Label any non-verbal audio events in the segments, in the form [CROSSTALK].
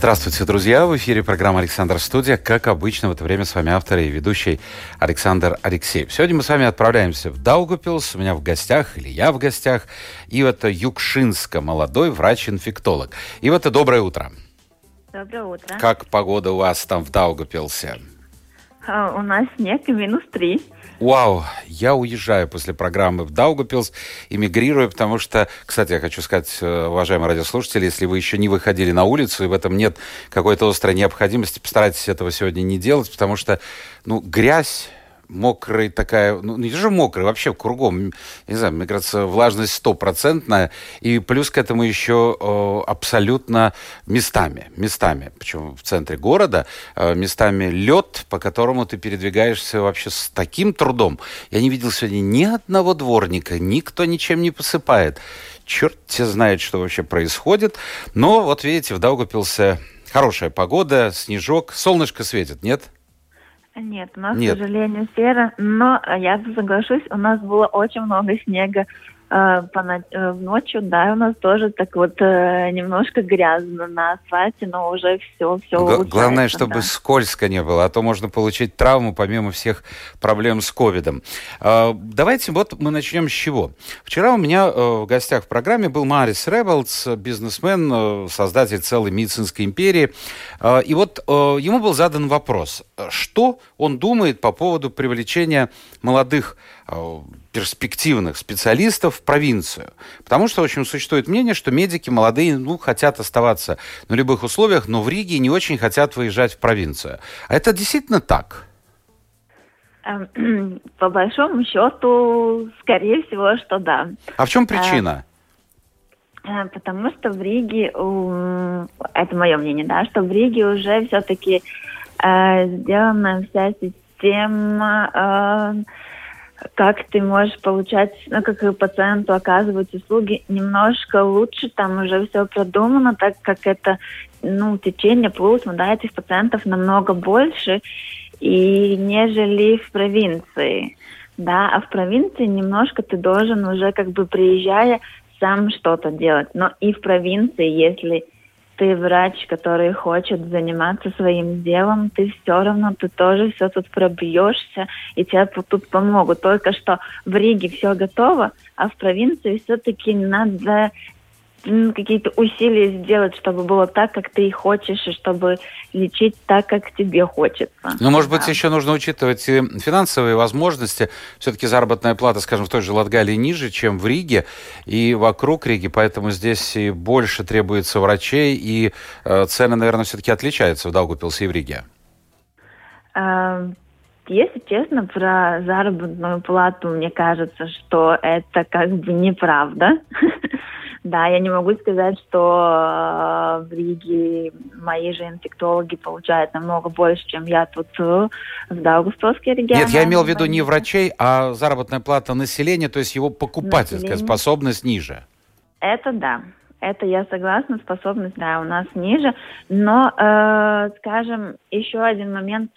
Здравствуйте, друзья! В эфире программа «Александр Студия». Как обычно, в это время с вами автор и ведущий Александр Алексеев. Сегодня мы с вами отправляемся в Даугупилс. У меня в гостях, или я в гостях, и это Юкшинска, молодой врач-инфектолог. И это доброе утро. Доброе утро. Как погода у вас там в Даугупилсе? А, у нас снег минус три. Вау, я уезжаю после программы в Даугапилс, эмигрирую, потому что, кстати, я хочу сказать, э, уважаемые радиослушатели, если вы еще не выходили на улицу, и в этом нет какой-то острой необходимости, постарайтесь этого сегодня не делать, потому что, ну, грязь мокрай такая, ну не же мокрай, вообще кругом, не знаю, мне кажется, влажность стопроцентная, и плюс к этому еще э, абсолютно местами, местами, причем в центре города, э, местами лед, по которому ты передвигаешься вообще с таким трудом. Я не видел сегодня ни одного дворника, никто ничем не посыпает. Черт те знает, что вообще происходит. Но вот видите, в Даугапилсе хорошая погода, снежок, солнышко светит, нет? Нет, у нас, Нет. к сожалению, серо, но э, я соглашусь, у нас было очень много снега по на- э, ночью, да, у нас тоже так вот э, немножко грязно на асфальте, но уже все, все Главное, чтобы скользко не было, а то можно получить травму помимо всех проблем с ковидом. Давайте вот мы начнем с чего. Вчера у меня э, в гостях в программе был Марис Ребелдс, бизнесмен, э, создатель целой медицинской империи. И вот э, ему был задан вопрос, э, что он думает по поводу привлечения молодых э, перспективных специалистов в провинцию. Потому что, в общем, существует мнение, что медики молодые, ну, хотят оставаться на любых условиях, но в Риге не очень хотят выезжать в провинцию. А это действительно так? Эм, [CLEARS THROAT] По большому счету, скорее всего, что да. А в чем причина? Э, Потому что в Риге, это мое мнение, да, что в Риге уже все-таки э, сделана вся система, э, как ты можешь получать, ну, как и пациенту оказывать услуги, немножко лучше, там уже все продумано, так как это, ну, течение плазмы, да, этих пациентов намного больше, и нежели в провинции. Да, а в провинции немножко ты должен уже как бы приезжая сам что-то делать. Но и в провинции, если ты врач, который хочет заниматься своим делом, ты все равно, ты тоже все тут пробьешься, и тебе тут помогут. Только что в Риге все готово, а в провинции все-таки надо какие-то усилия сделать, чтобы было так, как ты хочешь, и чтобы лечить так, как тебе хочется. Ну, может быть, Да. еще нужно учитывать и финансовые возможности. Все-таки заработная плата, скажем, в той же Латгалии ниже, чем в Риге и вокруг Риги, поэтому здесь и больше требуется врачей, и э, цены, наверное, все-таки отличаются в Даугупилсе и в Риге. А, Если честно, про заработную плату, мне кажется, что это как бы неправда. [LAUGHS] Да, я не могу сказать, что э, в Риге мои же инфектологи получают намного больше, чем я тут э, в Даугавпилске регионе. Нет, я имел в виду не врачей, а заработная плата населения, то есть его покупательская Население. способность ниже. Это да. Это я согласна, способность, да, у нас ниже. Но, э, скажем, еще один момент.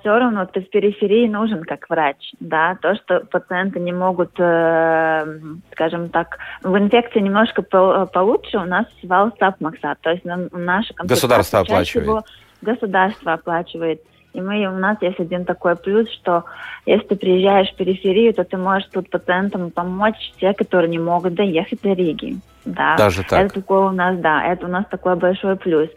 Все равно ты в периферии нужен как врач, да, то, что пациенты не могут, э, скажем так, в инфекции немножко по- получше, у нас валстап Максат, то есть нам- консультации Государство оплачивает. всего Государство оплачивает. И мы, у нас есть один такой плюс, что если ты приезжаешь в периферию, то ты можешь тут пациентам помочь, те, которые не могут доехать до Риги. Да. Даже так. Это такой у нас, да, это у нас такой большой плюс.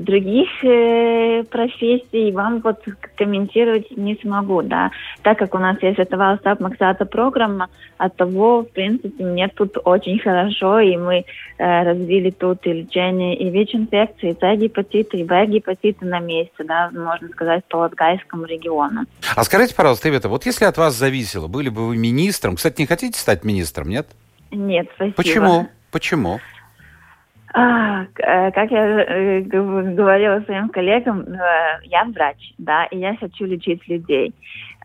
Других э, профессий вам вот комментировать не смогу, да. Так как у нас есть эта Валстап Максата программа, от того, в принципе, мне тут очень хорошо, и мы э, развили тут и лечение и ВИЧ-инфекции, и С-гепатита, и Б-гепатита на месте, да, можно сказать, по Латгальскому региону. А скажите, пожалуйста, ребята, вот если от вас зависело, были бы вы министром, кстати, не хотите стать министром, нет? Нет, спасибо. Почему? Почему? А, э, как я э, говорила своим коллегам, э, я врач, да, и я хочу лечить людей.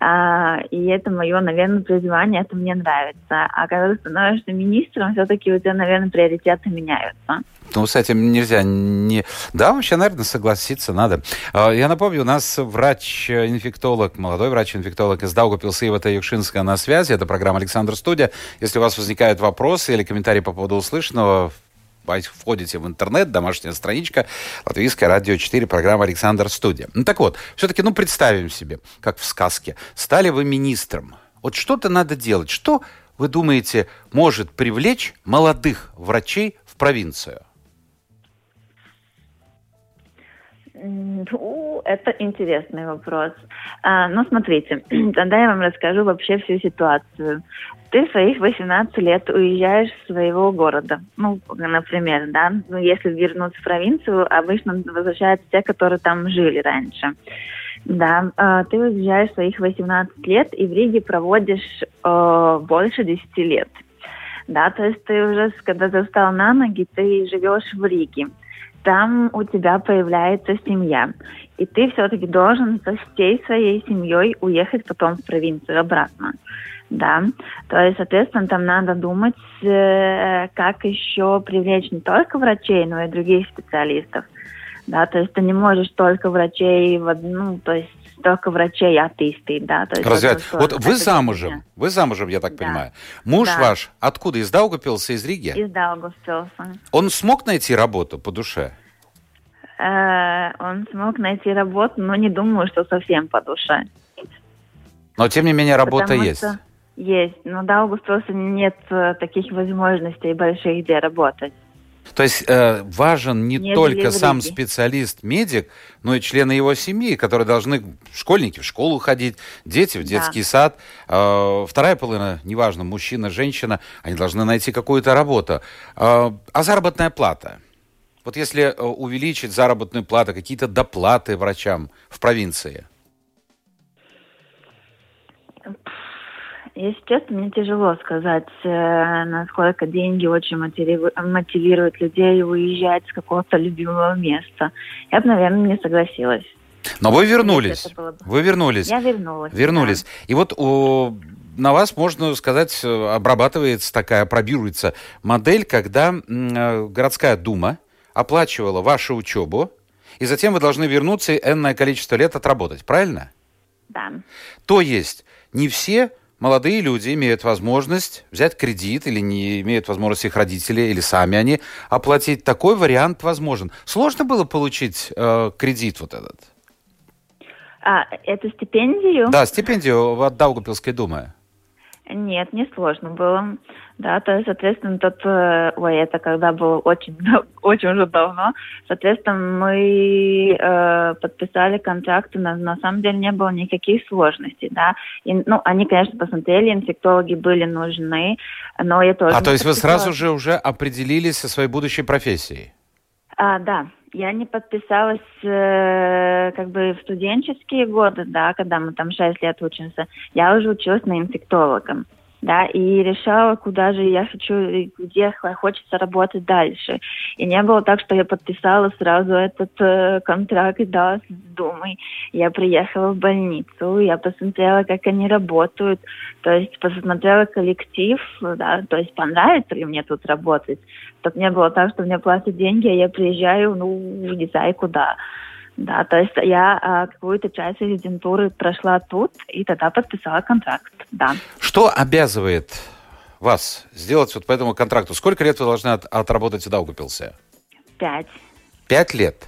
А, и это мое, наверное, призвание, это мне нравится. А когда ты становишься министром, все-таки у тебя, наверное, приоритеты меняются. Ну, с этим нельзя не... Да, вообще, наверное, согласиться надо. А, я напомню, у нас врач-инфектолог, молодой врач-инфектолог из Даугапилса Ивата Юкшинска на связи. Это программа «Александр Студия». Если у вас возникают вопросы или комментарии по поводу услышанного, входите в интернет, домашняя страничка, Латвийское радио 4, программа «Александр Студия». Ну так вот, все-таки, ну представим себе, как в сказке, стали вы министром. Вот что-то надо делать. Что, вы думаете, может привлечь молодых врачей в провинцию? Ну, это интересный вопрос. А, ну, смотрите, [CLEARS THROAT] тогда я вам расскажу вообще всю ситуацию. Ты в своих 18 лет уезжаешь с своего города. Ну, например, да, ну, если вернуться в провинцию, обычно возвращаются те, которые там жили раньше. Да, э, ты уезжаешь своих 18 лет и в Риге проводишь э, больше 10 лет. Да, то есть ты уже, когда ты встал на ноги, ты живешь в Риге там у тебя появляется семья. И ты все-таки должен со всей своей семьей уехать потом в провинцию обратно. Да, то есть, соответственно, там надо думать, э, как еще привлечь не только врачей, но и других специалистов. Да, то есть ты не можешь только врачей в одну, то есть только врачей отыскать, да. То есть Развивать. Вот вы замужем, вы замужем, я так да. понимаю. Муж да. ваш откуда? Из Даугапилса, из Риги? Из Даугапилса. Он смог найти работу по душе? Э, он смог найти работу, но не думаю, что совсем по душе. Но, тем не менее, работа Потому есть. Есть, но в Даугавпилсе нет э, таких возможностей больших, где работать. То есть э, важен не Нет только сам специалист-медик, но и члены его семьи, которые должны, школьники в школу ходить, дети в детский да. сад. Э, вторая половина, неважно, мужчина, женщина, они должны найти какую-то работу. Э, а заработная плата? Вот если э, увеличить заработную плату, какие-то доплаты врачам в провинции – Если честно, мне тяжело сказать, э, насколько деньги очень мотивируют людей уезжать с какого-то любимого места. Я бы, наверное, не согласилась. Но вы вернулись. Бы... Вы вернулись. Я вернулась. Вернулись. Да. И вот у, на вас, можно сказать, обрабатывается такая, пробируется модель, когда э, городская дума оплачивала вашу учебу, и затем вы должны вернуться и энное количество лет отработать, правильно? Да. То есть не все молодые люди имеют возможность взять кредит или не имеют возможности их родители или сами они оплатить. Такой вариант возможен. Сложно было получить э, кредит вот этот? А, это стипендию? Да, стипендию от Даугапилской думы. Нет, не сложно было. Да, то есть, соответственно, тот, э, ой, это когда было очень, [LAUGHS] очень уже давно, соответственно, мы э, подписали контракт, на, на самом деле не было никаких сложностей, да. И, ну, они, конечно, посмотрели, инфектологи были нужны, но я тоже... А то есть вы сразу же уже определились со своей будущей профессией? А, да, я не подписалась э, как бы в студенческие годы, да, когда мы там 6 лет учимся. Я уже училась на инфектологом да, и решала, куда же я хочу, где хочется работать дальше. И не было так, что я подписала сразу этот э, контракт, да, с Думой. Я приехала в больницу, я посмотрела, как они работают, то есть посмотрела коллектив, да, то есть понравится ли мне тут работать. Чтобы не было так, что мне платят деньги, а я приезжаю, ну, не знаю куда. Да, то есть я а, какую-то часть резидентуры прошла тут и тогда подписала контракт, да. Что обязывает вас сделать вот по этому контракту? Сколько лет вы должны от, отработать в Даугапилсе? Пять. Пять лет?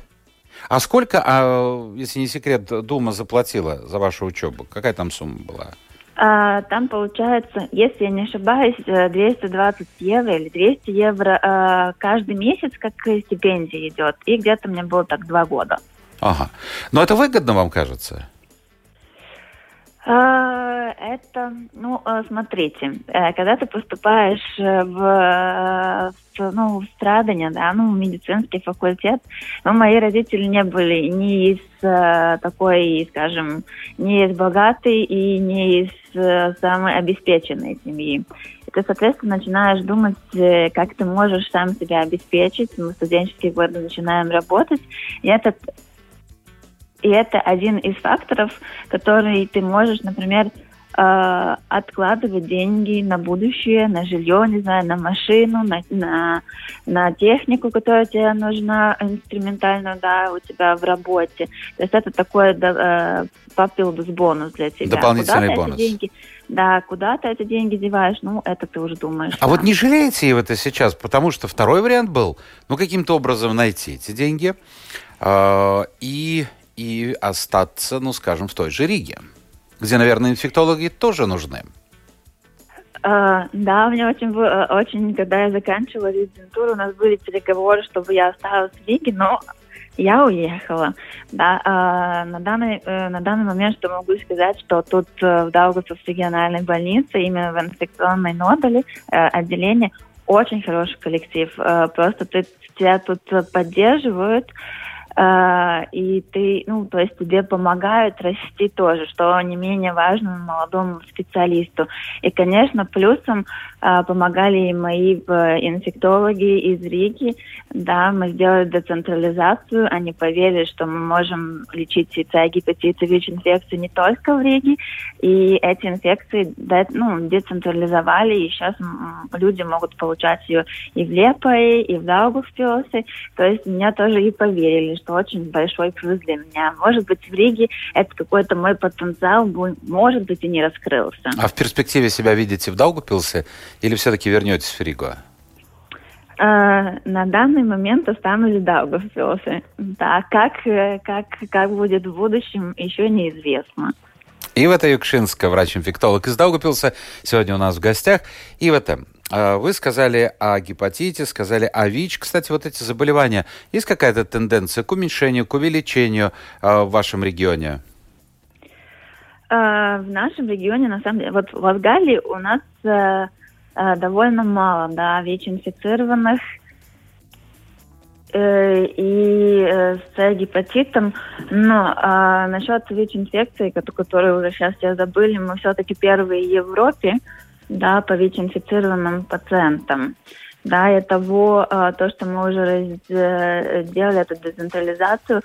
А сколько, а, если не секрет, Дума заплатила за вашу учебу? Какая там сумма была? А, там получается, если я не ошибаюсь, 220 э, евро или 200 евро а, каждый месяц, как стипендия идет. И где-то мне было так два года. Ага. Но это выгодно вам кажется? А, это, ну, э, смотрите, э, когда ты поступаешь э, в, ну, в страдания, да, ну, в медицинский факультет, ну, мои родители не были ни из такой, скажем, не из богатой и не из самой обеспеченной семьи. И ты, соответственно, начинаешь думать, э, как ты можешь сам себя обеспечить. Мы в студенческие годы начинаем работать. И этот и это один из факторов, который ты можешь, например, э, откладывать деньги на будущее, на жилье, не знаю, на машину, на, на, на технику, которая тебе нужна, инструментальную, да, у тебя в работе. То есть это такой э, попилдус бонус для тебя. Дополнительный бонус. Эти деньги, да, куда ты эти деньги деваешь, ну, это ты уже думаешь. А да. вот не жалеете вы это сейчас? Потому что второй вариант был, ну, каким-то образом найти эти деньги э, и, и остаться, ну, скажем, в той же Риге где, наверное, инфектологи тоже нужны. Uh, да, мне очень, uh, очень, когда я заканчивала резидентуру, у нас были переговоры, чтобы я осталась в Риге, но я уехала. Да, uh, на, данный, uh, на данный момент, что могу сказать, что тут uh, в Даугавпилс региональной больнице, именно в инфекционной модуле, uh, отделении, очень хороший коллектив. Просто ты, тебя тут поддерживают, и ты, ну, то есть тебе помогают расти тоже, что не менее важно молодому специалисту. И, конечно, плюсом а, помогали и мои инфектологи из Риги, да, мы сделали децентрализацию, они поверили, что мы можем лечить СИЦА, гепатит и ВИЧ-инфекцию не только в Риге, и эти инфекции, ну, децентрализовали, и сейчас люди могут получать ее и в Лепое, и в Даугавпилсе, то есть меня тоже и поверили, что очень большой плюс для меня. Может быть, в Риге это какой-то мой потенциал, может быть, и не раскрылся. А в перспективе себя видите в Даугавпилсе или все-таки вернетесь в Ригу? Uh, на данный момент останусь в Даугавпилсе. Да, как, э, как, как будет в будущем, еще неизвестно. Ивета Юкшинская, врач-инфектолог из Даугапилса, сегодня у нас в гостях. Ивета, а, вы сказали о гепатите, сказали о ВИЧ. Кстати, вот эти заболевания, есть какая-то тенденция к уменьшению, к увеличению а, в вашем регионе? А, в нашем регионе, на самом деле, вот в Латгалии у нас довольно мало, да, ВИЧ-инфицированных э, и э, с гепатитом. Но а, насчет ВИЧ-инфекции, которую уже сейчас все забыли, мы все-таки первые в Европе да, по ВИЧ-инфицированным пациентам. Да, и того, а, то, что мы уже сделали, эту децентрализацию,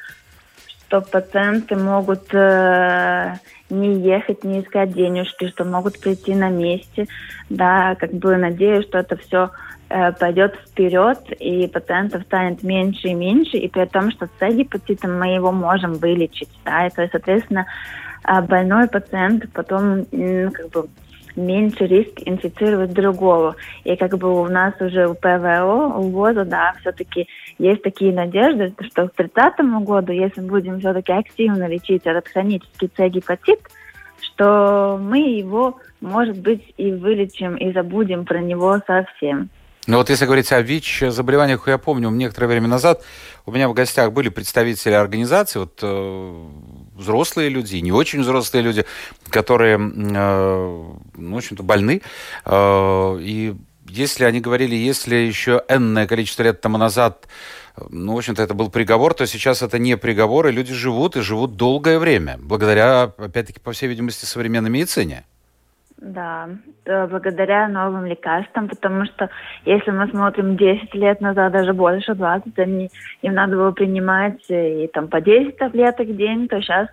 что пациенты могут э, не ехать, не искать денежки, что могут прийти на месте. Да, как бы надеюсь, что это все э, пойдет вперед, и пациентов станет меньше и меньше, и при том, что с гепатитом мы его можем вылечить. Да, и, то есть, соответственно, а больной пациент потом как бы меньше риск инфицировать другого. И как бы у нас уже у ПВО, у ВОЗа, да, все-таки есть такие надежды, что к 30 году, если мы будем все-таки активно лечить этот хронический С-гепатит, что мы его, может быть, и вылечим, и забудем про него совсем. Ну вот если говорить о ВИЧ-заболеваниях, я помню, некоторое время назад у меня в гостях были представители организации, вот э, взрослые люди, не очень взрослые люди, которые, э, ну, в общем-то, больны. Э, и если они говорили, если еще энное количество лет тому назад, ну, в общем-то, это был приговор, то сейчас это не приговор, и люди живут, и живут долгое время, благодаря, опять-таки, по всей видимости, современной медицине. Да, благодаря новым лекарствам, потому что если мы смотрим 10 лет назад, даже больше 20, они, им надо было принимать и там по 10 таблеток в день, то сейчас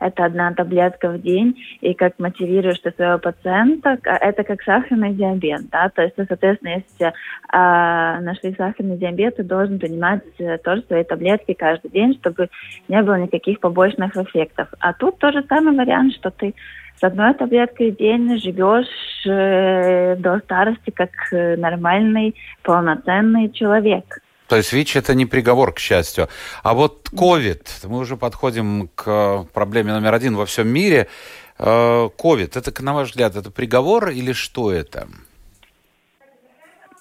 это одна таблетка в день, и как мотивируешь ты своего пациента, это как сахарный диабет, да, то есть, соответственно, если а, нашли сахарный диабет, ты должен принимать э, тоже свои таблетки каждый день, чтобы не было никаких побочных эффектов. А тут тоже самый вариант, что ты с одной таблеткой в день живешь э, до старости как э, нормальный, полноценный человек. То есть ВИЧ это не приговор, к счастью. А вот COVID, мы уже подходим к проблеме номер один во всем мире. COVID, э, это, на ваш взгляд, это приговор или что это?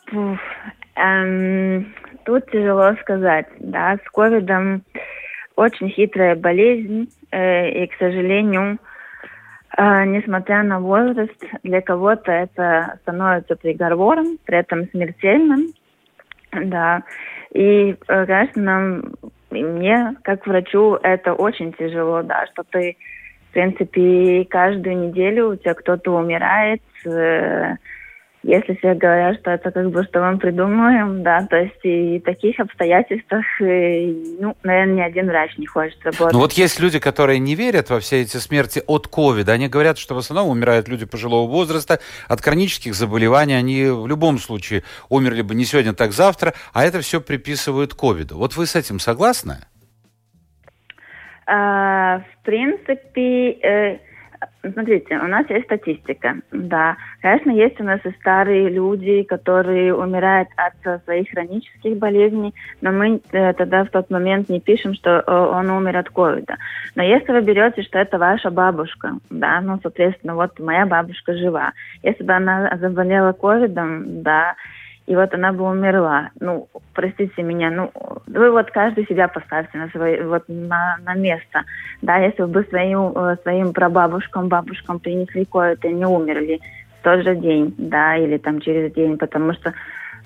Фух, эм, тут тяжело сказать. Да, с ковидом очень хитрая болезнь, э, и, к сожалению, несмотря на возраст, для кого-то это становится приговором, при этом смертельным. Да. И, э, конечно, нам, и мне, как врачу, это очень тяжело, да, что ты, в принципе, каждую неделю у тебя кто-то умирает, э, если все говорят, что это как бы, что мы придумываем, да, то есть и в таких обстоятельствах, и, ну, наверное, ни один врач не хочет работать. Ну вот есть люди, которые не верят во все эти смерти от ковида. Они говорят, что в основном умирают люди пожилого возраста, от хронических заболеваний. Они в любом случае умерли бы не сегодня, так завтра, а это все приписывают ковиду. Вот вы с этим согласны? А, в принципе, э, Смотрите, у нас есть статистика, да. Конечно, есть у нас и старые люди, которые умирают от своих хронических болезней, но мы э, тогда в тот момент не пишем, что э, он умер от ковида. Но если вы берете, что это ваша бабушка, да, ну, соответственно, вот моя бабушка жива. Если бы она заболела ковидом, да, и вот она бы умерла. Ну, простите меня, ну, вы вот каждый себя поставьте на, свой, вот на, на место. Да, если бы своим, э, своим прабабушкам, бабушкам принесли кое-то, не умерли в тот же день, да, или там через день, потому что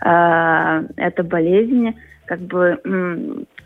э, эта болезнь как бы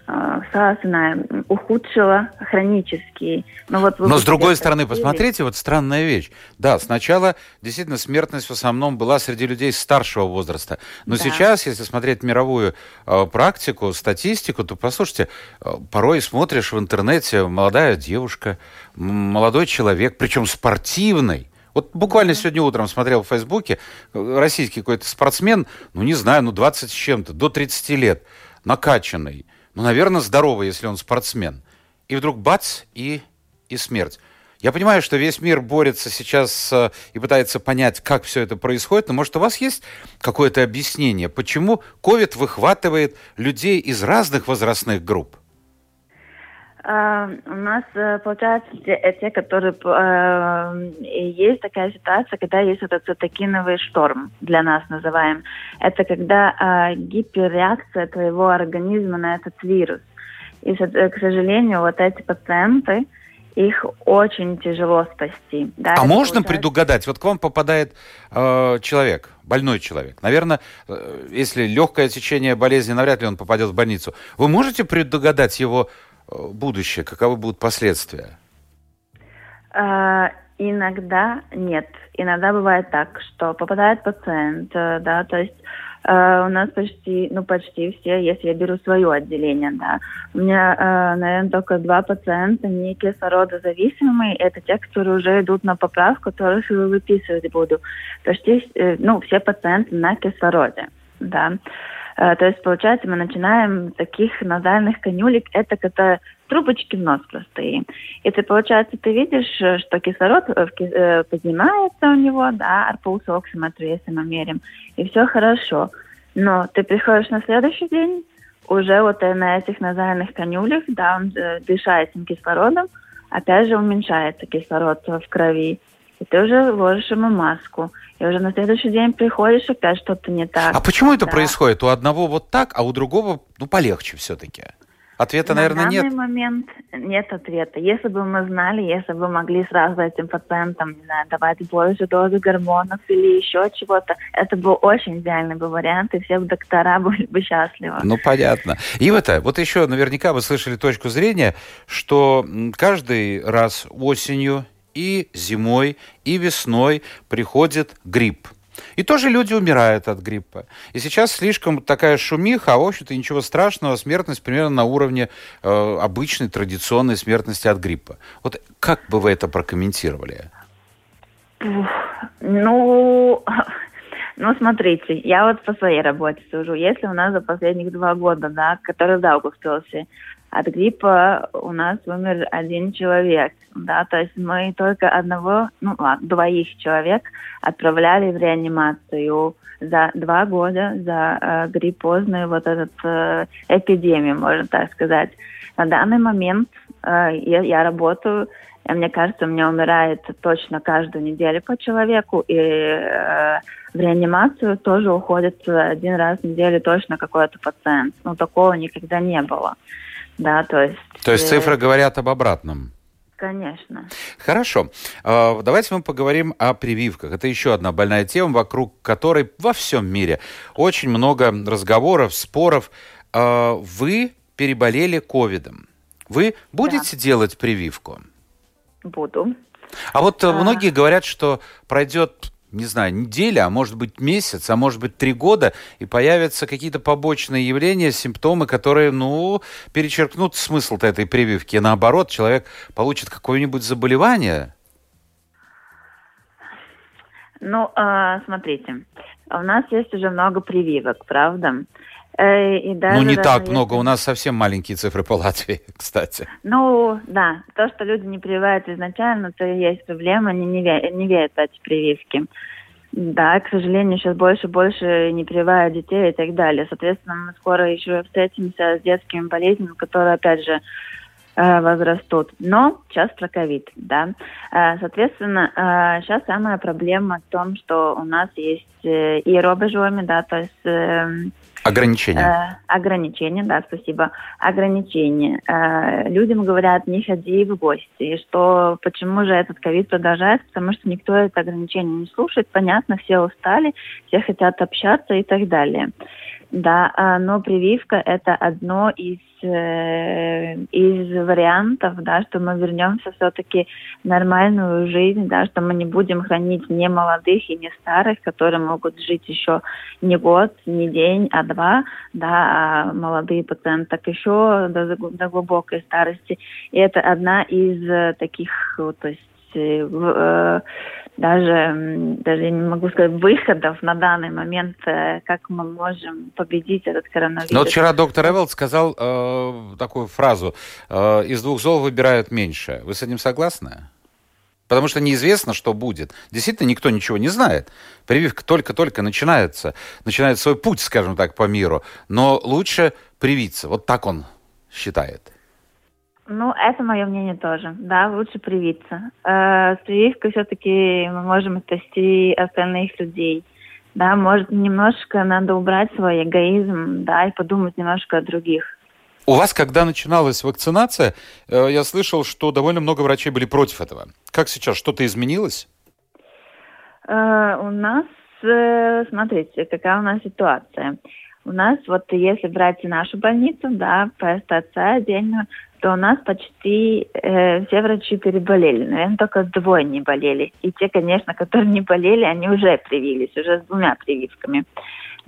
собственно, ухудшила хронические. Но, вот Но с другой стороны, посмотрите, вот странная вещь. Да, сначала действительно смертность в основном была среди людей старшего возраста. Но да. сейчас, если смотреть мировую э, практику, статистику, то, послушайте, э, порой смотришь в интернете, молодая девушка, молодой человек, причем спортивный, вот буквально сегодня утром смотрел в Фейсбуке, э, российский какой-то спортсмен, ну не знаю, ну 20 с чем-то, до 30 лет, накачанный, ну, наверное, здоровый, если он спортсмен. И вдруг бац, и, и смерть. Я понимаю, что весь мир борется сейчас э, и пытается понять, как все это происходит, но, может, у вас есть какое-то объяснение, почему COVID выхватывает людей из разных возрастных групп? Uh, у нас, uh, получается, те, те которые... Uh, есть такая ситуация, когда есть этот цитокиновый шторм, для нас называем. Это когда гиперреакция твоего организма на этот вирус. И, к сожалению, вот эти пациенты, их очень тяжело спасти. Да, а можно получается... предугадать? Вот к вам попадает э, человек, больной человек. Наверное, э, если легкое течение болезни, навряд ли он попадет в больницу. Вы можете предугадать его Э, будущее? Каковы будут последствия? А, иногда нет. Иногда бывает так, что попадает пациент, э, да, то есть Uh, у нас почти, ну почти все, если я беру свое отделение, да. У меня, uh, наверное, только два пациента не кислородозависимые. Это те, которые уже идут на поправку, которых выписывать буду. Почти, ну, все пациенты на кислороде, да. Э, то есть, получается, мы начинаем таких назальных конюлек, это когда трубочки в нос простые. И ты, получается, ты видишь, э, что кислород э, поднимается у него, да, пульс оксиметра, если мы мерим, и все хорошо. Но ты приходишь на следующий день, уже вот на этих назальных конюлях, да, он дышает этим кислородом, опять же уменьшается кислород в крови и ты уже ложишь ему маску. И уже на следующий день приходишь, опять что-то не так. А почему это да. происходит? У одного вот так, а у другого, ну, полегче все-таки? Ответа, на наверное, нет. На данный момент нет ответа. Если бы мы знали, если бы могли сразу этим пациентам, не знаю, давать больше дозы гормонов или еще чего-то, это был очень идеальный бы вариант, и все доктора [LAUGHS] были бы счастливы. Ну, понятно. И вот, вот еще наверняка вы слышали точку зрения, что каждый раз осенью и зимой, и весной приходит грипп. И тоже люди умирают от гриппа. И сейчас слишком такая шумиха, а в общем-то ничего страшного, смертность примерно на уровне э, обычной традиционной смертности от гриппа. Вот как бы вы это прокомментировали? Ну, [LAUGHS] ну, смотрите, я вот по своей работе сужу. Если у нас за последних два года, да, который в Даугавпилсе, от гриппа у нас умер один человек, да, то есть мы только одного, ну ладно, двоих человек отправляли в реанимацию за два года за э, гриппозную вот эту э, эпидемию, можно так сказать. На данный момент э, я, я работаю, и мне кажется, у меня умирает точно каждую неделю по человеку, и э, в реанимацию тоже уходит один раз в неделю точно какой-то пациент. Ну, такого никогда не было. Да, то есть... То есть цифры э, говорят об обратном? Конечно. Хорошо. А, давайте мы поговорим о прививках. Это еще одна больная тема, вокруг которой во всем мире очень много разговоров, споров. А, вы переболели ковидом. Вы будете да. делать прививку? Буду. А вот а... многие говорят, что пройдет не знаю, неделя, а может быть месяц, а может быть три года, и появятся какие-то побочные явления, симптомы, которые, ну, перечеркнут смысл этой прививки. И наоборот, человек получит какое-нибудь заболевание. Ну, э, смотрите, у нас есть уже много прививок, правда? Э, и даже, ну, не так если... много. У нас совсем маленькие цифры по Латвии, [LAUGHS] кстати. Ну, да. То, что люди не прививают изначально, то и есть проблема. Они не, ве... не верят в эти прививки. Да, к сожалению, сейчас больше и больше не прививают детей и так далее. Соответственно, мы скоро еще встретимся с детскими болезнями, которые, опять же, э, возрастут. Но сейчас про ковид, да. Э, соответственно, сейчас самая проблема в том, что у нас есть и робежоми, да, то есть эм, Ограничения. Э, ограничения, да, спасибо. Ограничения. Э, людям говорят, не ходи в гости. Что почему же этот ковид продолжается? Потому что никто это ограничение не слушает. Понятно, все устали, все хотят общаться и так далее. Да, а, но прививка это одно из э, из вариантов, да, что мы вернемся все-таки в нормальную жизнь, да, что мы не будем хранить не молодых и не старых, которые могут жить еще не год, не день, а два, да, а молодые пациенты так еще до, до глубокой старости. И это одна из э, таких, то есть э, в, даже, даже я не могу сказать, выходов на данный момент, э, как мы можем победить этот коронавирус. Но вчера доктор Эвелд сказал э, такую фразу, э, из двух зол выбирают меньше. Вы с этим согласны? Потому что неизвестно, что будет. Действительно, никто ничего не знает. Прививка только-только начинается, начинает свой путь, скажем так, по миру. Но лучше привиться. Вот так он считает. Ну, это мое мнение тоже. Да, лучше привиться. Э, с прививкой все-таки мы можем спасти остальных людей. Да, может, немножко надо убрать свой эгоизм, да, и подумать немножко о других. У вас, когда начиналась вакцинация, э, я слышал, что довольно много врачей были против этого. Как сейчас? Что-то изменилось? Э, у нас, э, смотрите, какая у нас ситуация. У нас, вот если брать нашу больницу, да, по СТЦ отдельно, то у нас почти э, все врачи переболели. Наверное, только двое не болели. И те, конечно, которые не болели, они уже привились, уже с двумя прививками.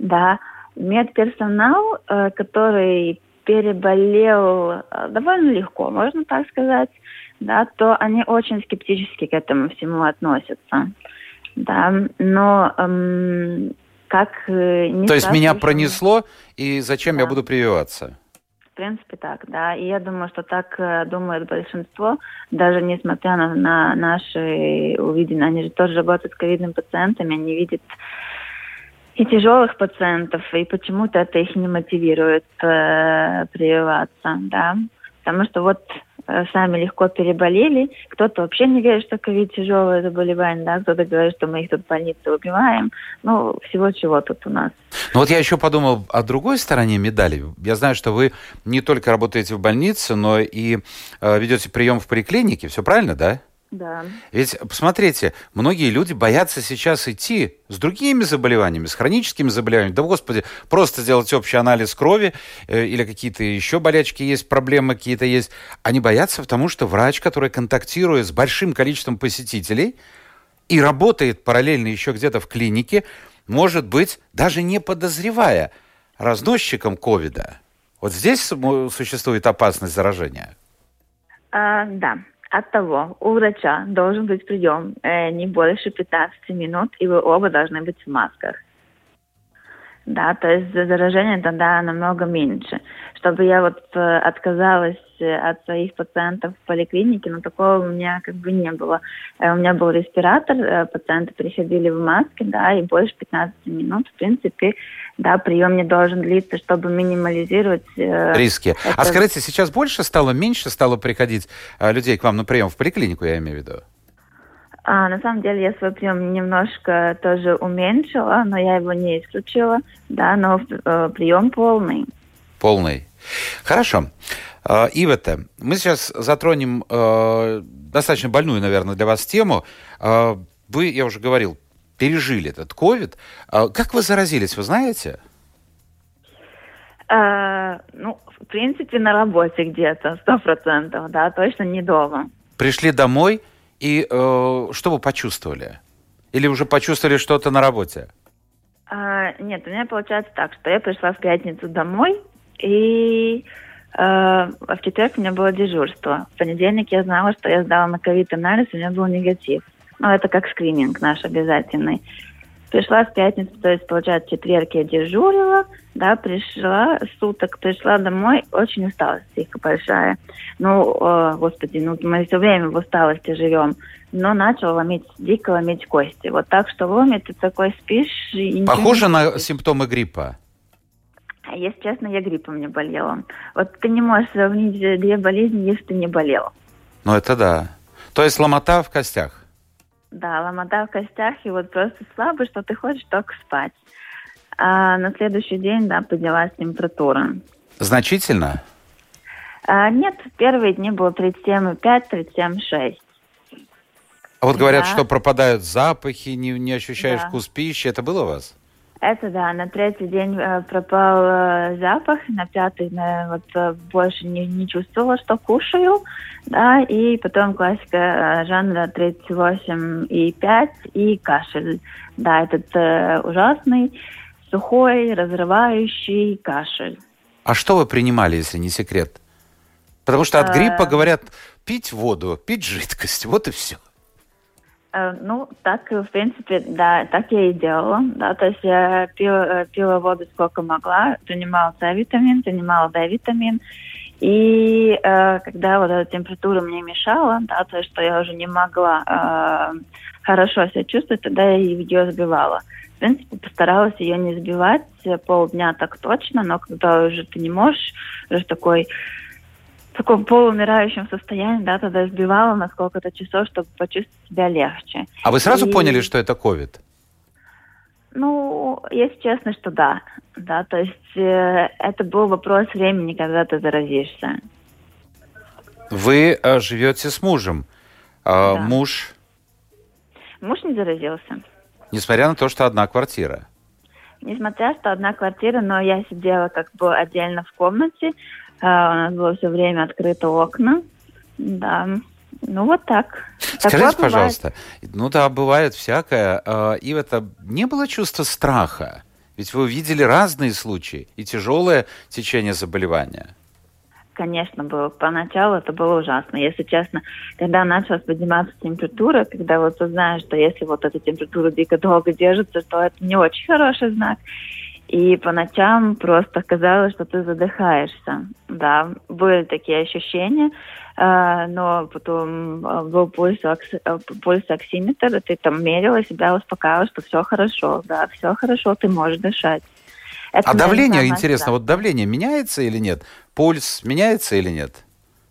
Да, медперсонал, э, который переболел э, довольно легко, можно так сказать, да, то они очень скептически к этому всему относятся. Да, но эм, как... Э, То есть меня пронесло, и зачем да. я буду прививаться? Принципе, так, да. И я думаю, что так э, думает большинство, даже несмотря на, на наши увиденные, они же тоже работают с ковидными пациентами, они видят и тяжелых пациентов, и почему-то это их не мотивирует э, прививаться, да. Потому что вот сами легко переболели. Кто-то вообще не верит, что ковид тяжелое заболевание, да, кто-то говорит, что мы их тут в больнице убиваем. Ну, всего чего тут у нас. Ну вот я еще подумал о другой стороне медали. Я знаю, что вы не только работаете в больнице, но и э, ведете прием в поликлинике. Все правильно, да? Да. Ведь, посмотрите, многие люди боятся сейчас идти с другими заболеваниями, с хроническими заболеваниями. Да, господи, просто сделать общий анализ крови э, или какие-то еще болячки есть, проблемы какие-то есть. Они боятся, потому что врач, который контактирует с большим количеством посетителей и работает параллельно еще где-то в клинике, может быть, даже не подозревая разносчиком ковида. Вот здесь существует опасность заражения. А, да, от того, у врача должен быть прием э, не больше 15 минут, и вы оба должны быть в масках. Да, то есть заражение тогда намного меньше. Чтобы я вот э, отказалась от своих пациентов в поликлинике, но такого у меня как бы не было. Э, у меня был респиратор, э, пациенты приходили в маске, да, и больше 15 минут, в принципе, да, прием не должен длиться, чтобы минимализировать э, риски. А это... А скажите, сейчас больше стало, меньше стало приходить э, людей к вам на прием в поликлинику, я имею в виду? А, на самом деле я свой прием немножко тоже уменьшила, но я его не исключила, да, но э, прием полный. Полный. Хорошо. Э, Ивета, мы сейчас затронем э, достаточно больную, наверное, для вас тему. Э, вы, я уже говорил, пережили этот ковид. А как вы заразились, вы знаете? А, ну, в принципе, на работе где-то, сто процентов, да, точно не дома. Пришли домой, и э, что вы почувствовали? Или уже почувствовали что-то на работе? А, нет, у меня получается так, что я пришла в пятницу домой, и э, в четверг у меня было дежурство. В понедельник я знала, что я сдала на ковид-анализ, у меня был негатив. Ну, это как скрининг наш обязательный. Пришла в пятницу, то есть, получается, четверг я дежурила, да, пришла суток, пришла домой, очень усталость психика большая. Ну, э, господи, ну мы все время в усталости живем. Но начал ломить, дико ломить кости. Вот так, что ломит, ты такой спишь и Похоже на симптомы гриппа? Если честно, я гриппом не болела. Вот ты не можешь сравнить две болезни, если ты не болел. Ну, это да. То есть ломота в костях? Да, ломота в костях, и вот просто слабо, что ты хочешь только спать. А на следующий день, да, поднялась температура. Значительно? А, нет, первые дни было 37,5, 37,6. А вот говорят, да. что пропадают запахи, не, не ощущаешь да. вкус пищи. Это было у вас? Это да, на третий день э, пропал э, запах, на пятый э, вот э, больше не, не чувствовала, что кушаю, да, и потом классика э, жанра 38 и 5 и кашель, да, этот э, ужасный, сухой, разрывающий кашель. А что вы принимали, если не секрет? Потому что от гриппа говорят пить воду, пить жидкость, вот и все. Э, ну, так, в принципе, да, так я и делала. Да, то есть я пила, э, пила воду сколько могла, принимала С-витамин, принимала D-витамин. И э, когда вот эта температура мне мешала, да, то есть что я уже не могла э, хорошо себя чувствовать, тогда я ее сбивала. В принципе, постаралась ее не сбивать полдня так точно, но когда уже ты не можешь, уже такой таком полуумирающем состоянии, да, тогда сбивала на сколько-то часов, чтобы почувствовать себя легче. А вы сразу И... поняли, что это ковид? Ну, если честно, что да. Да, то есть э, это был вопрос времени, когда ты заразишься. Вы э, живете с мужем. Э, да. Муж? Муж не заразился. Несмотря на то, что одна квартира. Несмотря, что одна квартира, но я сидела как бы отдельно в комнате, у нас было все время открыто окна. Да. Ну, вот так. Скажите, Такое пожалуйста, бывает. ну да, бывает всякое. А, и это не было чувства страха? Ведь вы увидели разные случаи и тяжелое течение заболевания. Конечно, было. Поначалу это было ужасно. Если честно, когда началась подниматься температура, когда вот ты знаешь, что если вот эта температура дико долго держится, то это не очень хороший знак. И по ночам просто казалось, что ты задыхаешься. Да, были такие ощущения, э, но потом э, был пульс, э, пульс оксиметр, и ты там мерила себя, успокаивала, что все хорошо, да, все хорошо, ты можешь дышать. Это, а давление, интересно, да. вот давление меняется или нет? Пульс меняется или нет?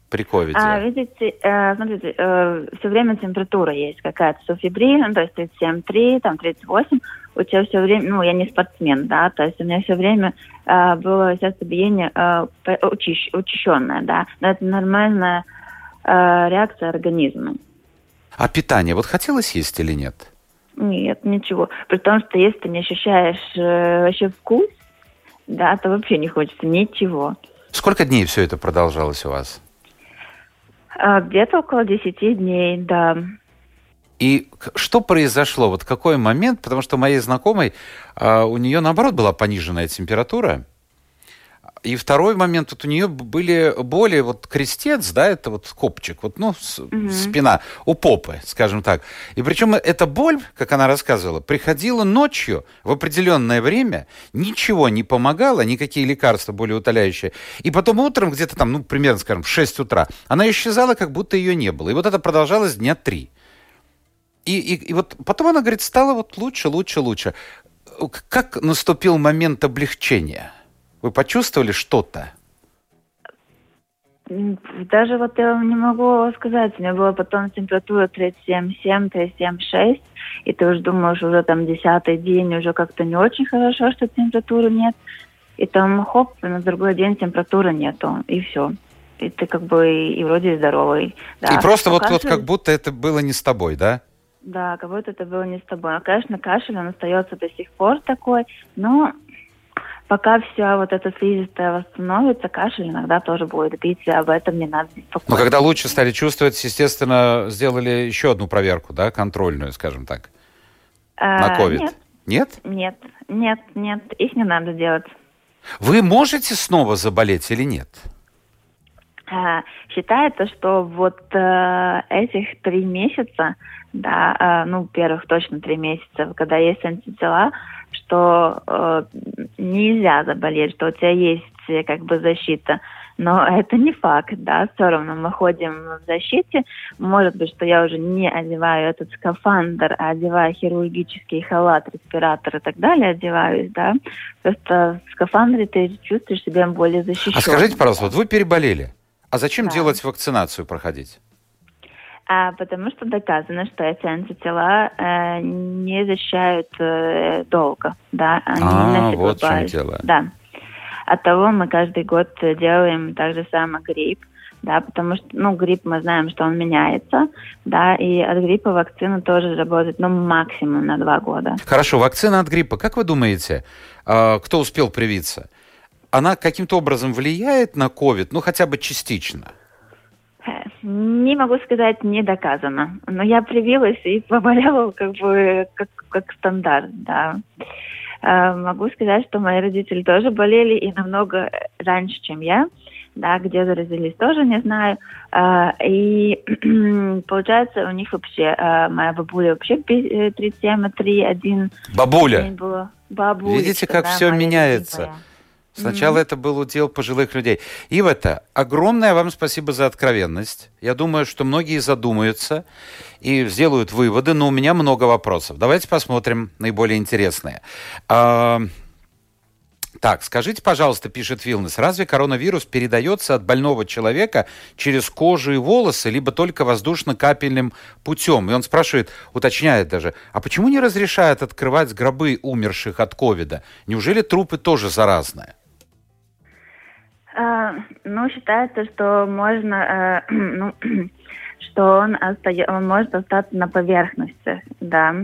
при ковиде? А, видите, э, смотрите, э, все время температура есть какая-то, софибрин, ну, то есть 37,3, там 38, у тебя все время, ну, я не спортсмен, да, то есть у меня все время э, было сердцебиение э, учащ, учащенное, да, но это нормальная э, реакция организма. А питание вот хотелось есть или нет? Нет, ничего. При том, что если ты не ощущаешь э, вообще вкус, да, то вообще не хочется ничего. Сколько дней все это продолжалось у вас? А, где-то около 10 дней, да. И что произошло? Вот какой момент? Потому что моей знакомой, а, у нее наоборот была пониженная температура. И второй момент, вот у нее были боли, вот крестец, да, это вот копчик, вот, ну, угу. спина у попы, скажем так. И причем эта боль, как она рассказывала, приходила ночью в определенное время, ничего не помогало, никакие лекарства более утоляющие. И потом утром, где-то там, ну, примерно, скажем, в 6 утра, она исчезала, как будто ее не было. И вот это продолжалось дня три. И, и, и вот потом она говорит, стало вот лучше, лучше, лучше. Как наступил момент облегчения? Вы почувствовали что-то? Даже вот я не могу сказать. У меня была потом температура 37,7, 37,6. И ты уже думаешь, уже там десятый день, уже как-то не очень хорошо, что температуры нет. И там хоп, на другой день температуры нету. И все. И ты как бы и, и вроде здоровый. Да. И просто вот, вот как будто это было не с тобой, да? Да, как будто это было не с тобой. Но, конечно, кашель, он остается до сих пор такой, но пока вся вот эта слизистая восстановится, кашель иногда тоже будет бить, и об этом не надо беспокоиться. Но когда лучше стали чувствовать, естественно, сделали еще одну проверку, да, контрольную, скажем так. на ковид? Нет. Нет? Нет, нет, нет, их не надо делать. Вы можете снова заболеть или нет? А, считается, что вот э, этих три месяца, да, э, ну, первых точно три месяца, когда есть антитела, что э, нельзя заболеть, что у тебя есть э, как бы защита. Но [LAUGHS] это не факт, да, все равно мы ходим в защите. Может быть, что я уже не одеваю этот скафандр, а одеваю хирургический халат, респиратор и так далее, одеваюсь, да. Просто в скафандре ты чувствуешь себя более защищенным. А скажите, пожалуйста, вот вы переболели. А зачем Да. делать вакцинацию, проходить? А, потому что доказано, что эти антитела э, не защищают э, долго, да, они А, вот в чем дело. Да. От того мы каждый год делаем так же самое грипп, да, потому что, ну, грипп мы знаем, что он меняется, да, и от гриппа вакцина тоже работает, ну, максимум на два года. Хорошо, вакцина от гриппа. Как вы думаете, а, кто успел привиться? Она каким-то образом влияет на ковид, ну хотя бы частично? Э, Не могу сказать, не доказано. Но я привилась и [LAUGHS] поболела как бы как, как стандарт, да. Э, Могу сказать, что мои родители тоже болели и намного раньше, чем я. Да, где заразились, тоже не знаю. Э, И [CLEARS THROAT] получается, у них вообще, э, моя бабуля вообще пи- э, 37,3, один Бабуля, день было. Бабуля. Видите, как всё меняется. Сначала это был удел пожилых людей. Ива-то, огромное вам спасибо за откровенность. Я думаю, что многие задумаются и сделают выводы, но у меня много вопросов. Давайте посмотрим наиболее интересные. А, Так, скажите, пожалуйста, пишет Вилнес, разве коронавирус передается от больного человека через кожу и волосы, либо только воздушно-капельным путем? И он спрашивает, уточняет даже, а почему не разрешают открывать гробы умерших от ковида? Неужели трупы тоже заразные? А, ну, считается, что можно, э, [CLEARS THROAT] ну, [CLEARS THROAT] что он, остаё- он может остаться на поверхности, да.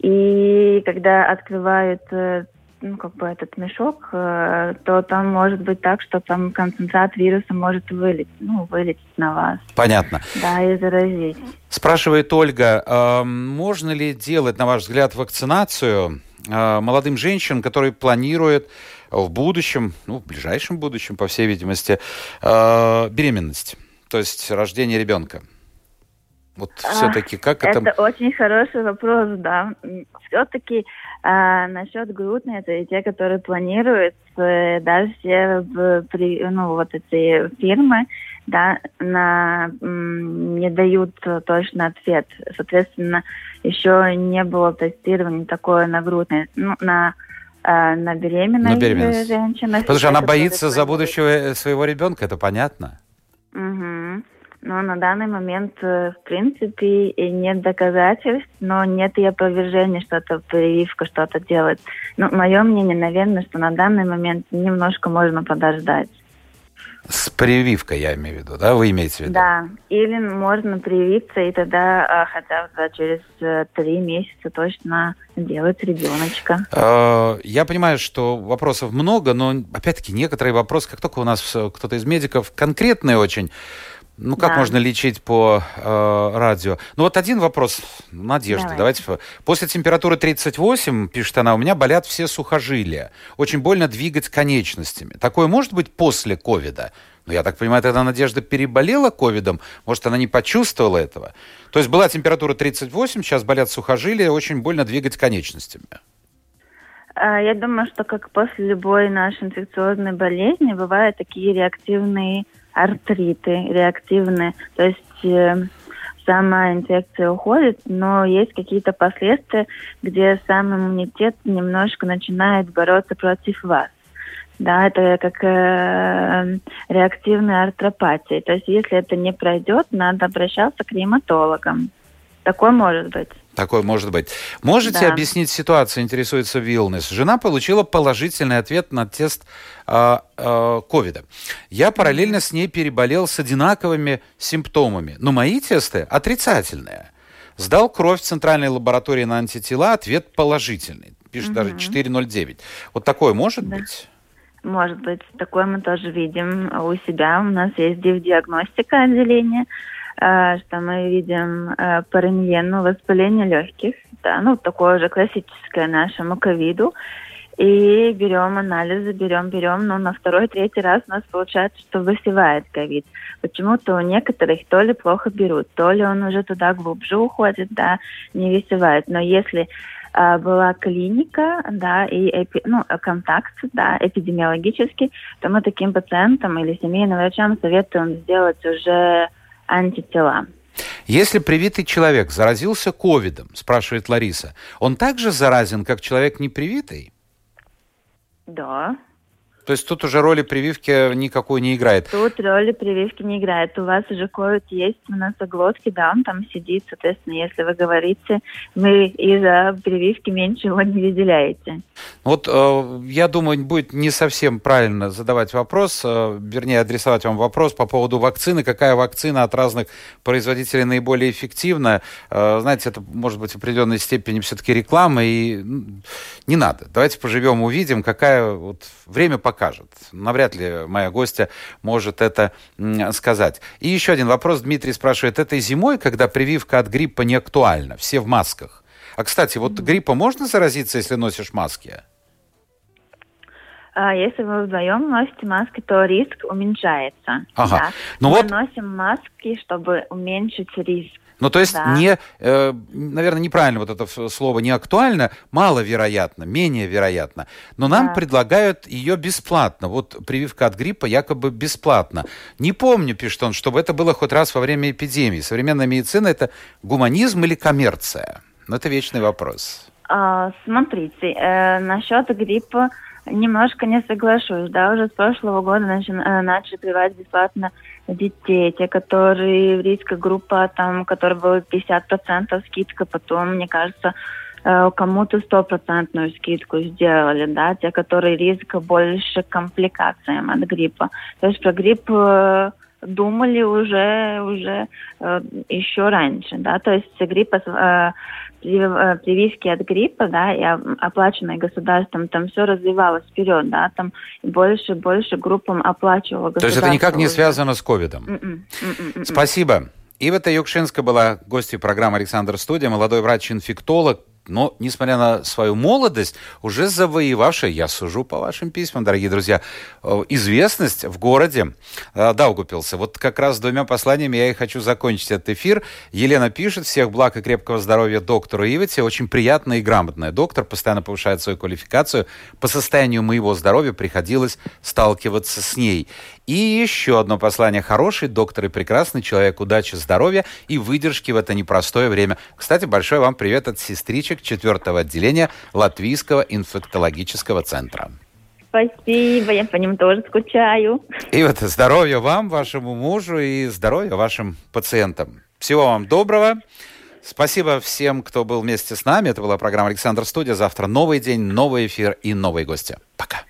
И когда открывают, э, ну, как бы этот мешок, э, то там может быть так, что там концентрат вируса может вылететь, ну, вылететь на вас, Понятно. да, и заразить. Спрашивает Ольга, а можно ли делать, на ваш взгляд, вакцинацию а, молодым женщинам, которые планируют в будущем, ну, в ближайшем будущем, по всей видимости, а, беременность, то есть рождение ребенка? Вот все-таки как это... Это очень хороший вопрос, да. Все-таки а, насчет грудной, это и те, которые планируют, э, даже все в, при, ну, вот эти фирмы, да, на, не дают э, точный ответ. Соответственно, еще не было тестирования такое на грудной, ну, на, а, на беременной На беременность. женщинах. Потому что она боится за будущего э, своего ребенка, это понятно. Мгм. Но на данный момент, э, в принципе, и нет доказательств, но нет и опровержения, что это прививка что-то делает. Ну, мое мнение, наверное, что на данный момент немножко можно подождать. С прививкой, я имею в виду, да, вы имеете в виду? Да, или можно привиться, и тогда а, хотя бы через э, три месяца точно делать ребеночка. Э, Я понимаю, что вопросов много, но опять-таки некоторые вопросы, как только у нас э, кто-то из медиков конкретные очень, ну как Да. можно лечить по э, радио? Ну вот один вопрос, Надежда, Давай. давайте. по- После температуры 38, пишет она, у меня болят все сухожилия. Очень больно двигать конечностями. Такое может быть после ковида? Ну, я так понимаю, тогда Надежда переболела ковидом, может, она не почувствовала этого. То есть была температура 38, сейчас болят сухожилия, очень больно двигать конечностями. А, Я думаю, что как после любой нашей инфекциозной болезни бывают такие реактивные артриты, реактивные. То есть э, сама инфекция уходит, но есть какие-то последствия, где сам иммунитет немножко начинает бороться против вас. Да, это как э, реактивная артропатия. То есть если это не пройдет, надо обращаться к ревматологам. Такое может быть. Такое может быть. Можете Да. объяснить ситуацию, интересуется Вилнес. Жена получила положительный ответ на тест а, а, ковида. Я параллельно с ней переболел с одинаковыми симптомами, но мои тесты отрицательные. Сдал кровь в центральной лаборатории на антитела, ответ положительный. Пишет даже 409. Вот такое может Да. быть? Может быть, такое мы тоже видим у себя. У нас есть диагностика отделения. Э, что мы видим э, пареньену, воспаление легких, да, ну, такое же классическое нашему ковиду. И берем анализы, берем, берем, но на второй, третий раз у нас получается, что высевает ковид. Почему-то у некоторых то ли плохо берут, то ли он уже туда глубже уходит, да, не высевает. Но если а, была клиника, да, и эпи, ну, контакт, да, эпидемиологический, то мы таким пациентам или семейным врачам советуем сделать уже антитела. Если привитый человек заразился ковидом, спрашивает Лариса, он также заразен, как человек непривитый? Да. То есть тут уже роли прививки никакой не играет. Тут роли прививки не играет. У вас уже ковид есть в носоглотке, да, он там сидит, соответственно, если вы говорите, вы из-за прививки меньше его не выделяете. Вот э, я думаю, будет не совсем правильно задавать вопрос, э, вернее, адресовать вам вопрос по поводу вакцины. Какая вакцина от разных производителей наиболее эффективна? Э, знаете, это может быть в определенной степени все-таки реклама, и не надо. Давайте поживем, увидим, какая вот время покажет покажет. Навряд ли моя гостья может это сказать. И еще один вопрос. Дмитрий спрашивает, этой зимой, когда прививка от гриппа не актуальна, все в масках. А, кстати, вот гриппа можно заразиться, если носишь маски? А если вы вдвоем носите маски, то риск уменьшается. Ага. Да. Ну Мы вот... носим маски, чтобы уменьшить риск. Ну, то есть, Да. не, э, наверное, неправильно вот это слово не актуально, маловероятно, менее вероятно. Но нам Да. предлагают ее бесплатно. Вот прививка от гриппа якобы бесплатно. Не помню, пишет он, чтобы это было хоть раз во время эпидемии. Современная медицина это гуманизм или коммерция? Ну, это вечный вопрос. А, смотрите, э, насчет гриппа немножко не соглашусь. Да, уже с прошлого года начи- э, начали прививать бесплатно детей, те, которые риска группа, там, у которых было 50% скидка, потом, мне кажется, э, кому-то стопроцентную скидку сделали, да, те, которые риска больше компликациям от гриппа. То есть про грипп э, думали уже, уже э, еще раньше, да, то есть грипп, э, э, прививки от гриппа, да, и оплаченные государством, там все развивалось вперед, да, там больше больше группам оплачивало То есть это никак не связано с ковидом? Спасибо. Ивета Юкшинска была гостьей программы «Александр Студия», молодой врач-инфектолог, но, несмотря на свою молодость, уже завоевавшая, я сужу по вашим письмам, дорогие друзья, э, известность в городе э, Даугупилса. Вот как раз с двумя посланиями я и хочу закончить этот эфир. Елена пишет, всех благ и крепкого здоровья доктору Ивете. Очень приятная и грамотная доктор, постоянно повышает свою квалификацию. По состоянию моего здоровья приходилось сталкиваться с ней. И еще одно послание. Хороший доктор и прекрасный человек. Удачи, здоровья и выдержки в это непростое время. Кстати, большой вам привет от сестричек четвертого отделения Латвийского инфектологического центра. Спасибо, я по ним тоже скучаю. И вот здоровья вам, вашему мужу и здоровья вашим пациентам. Всего вам доброго. Спасибо всем, кто был вместе с нами. Это была программа «Александр Студия». Завтра новый день, новый эфир и новые гости. Пока.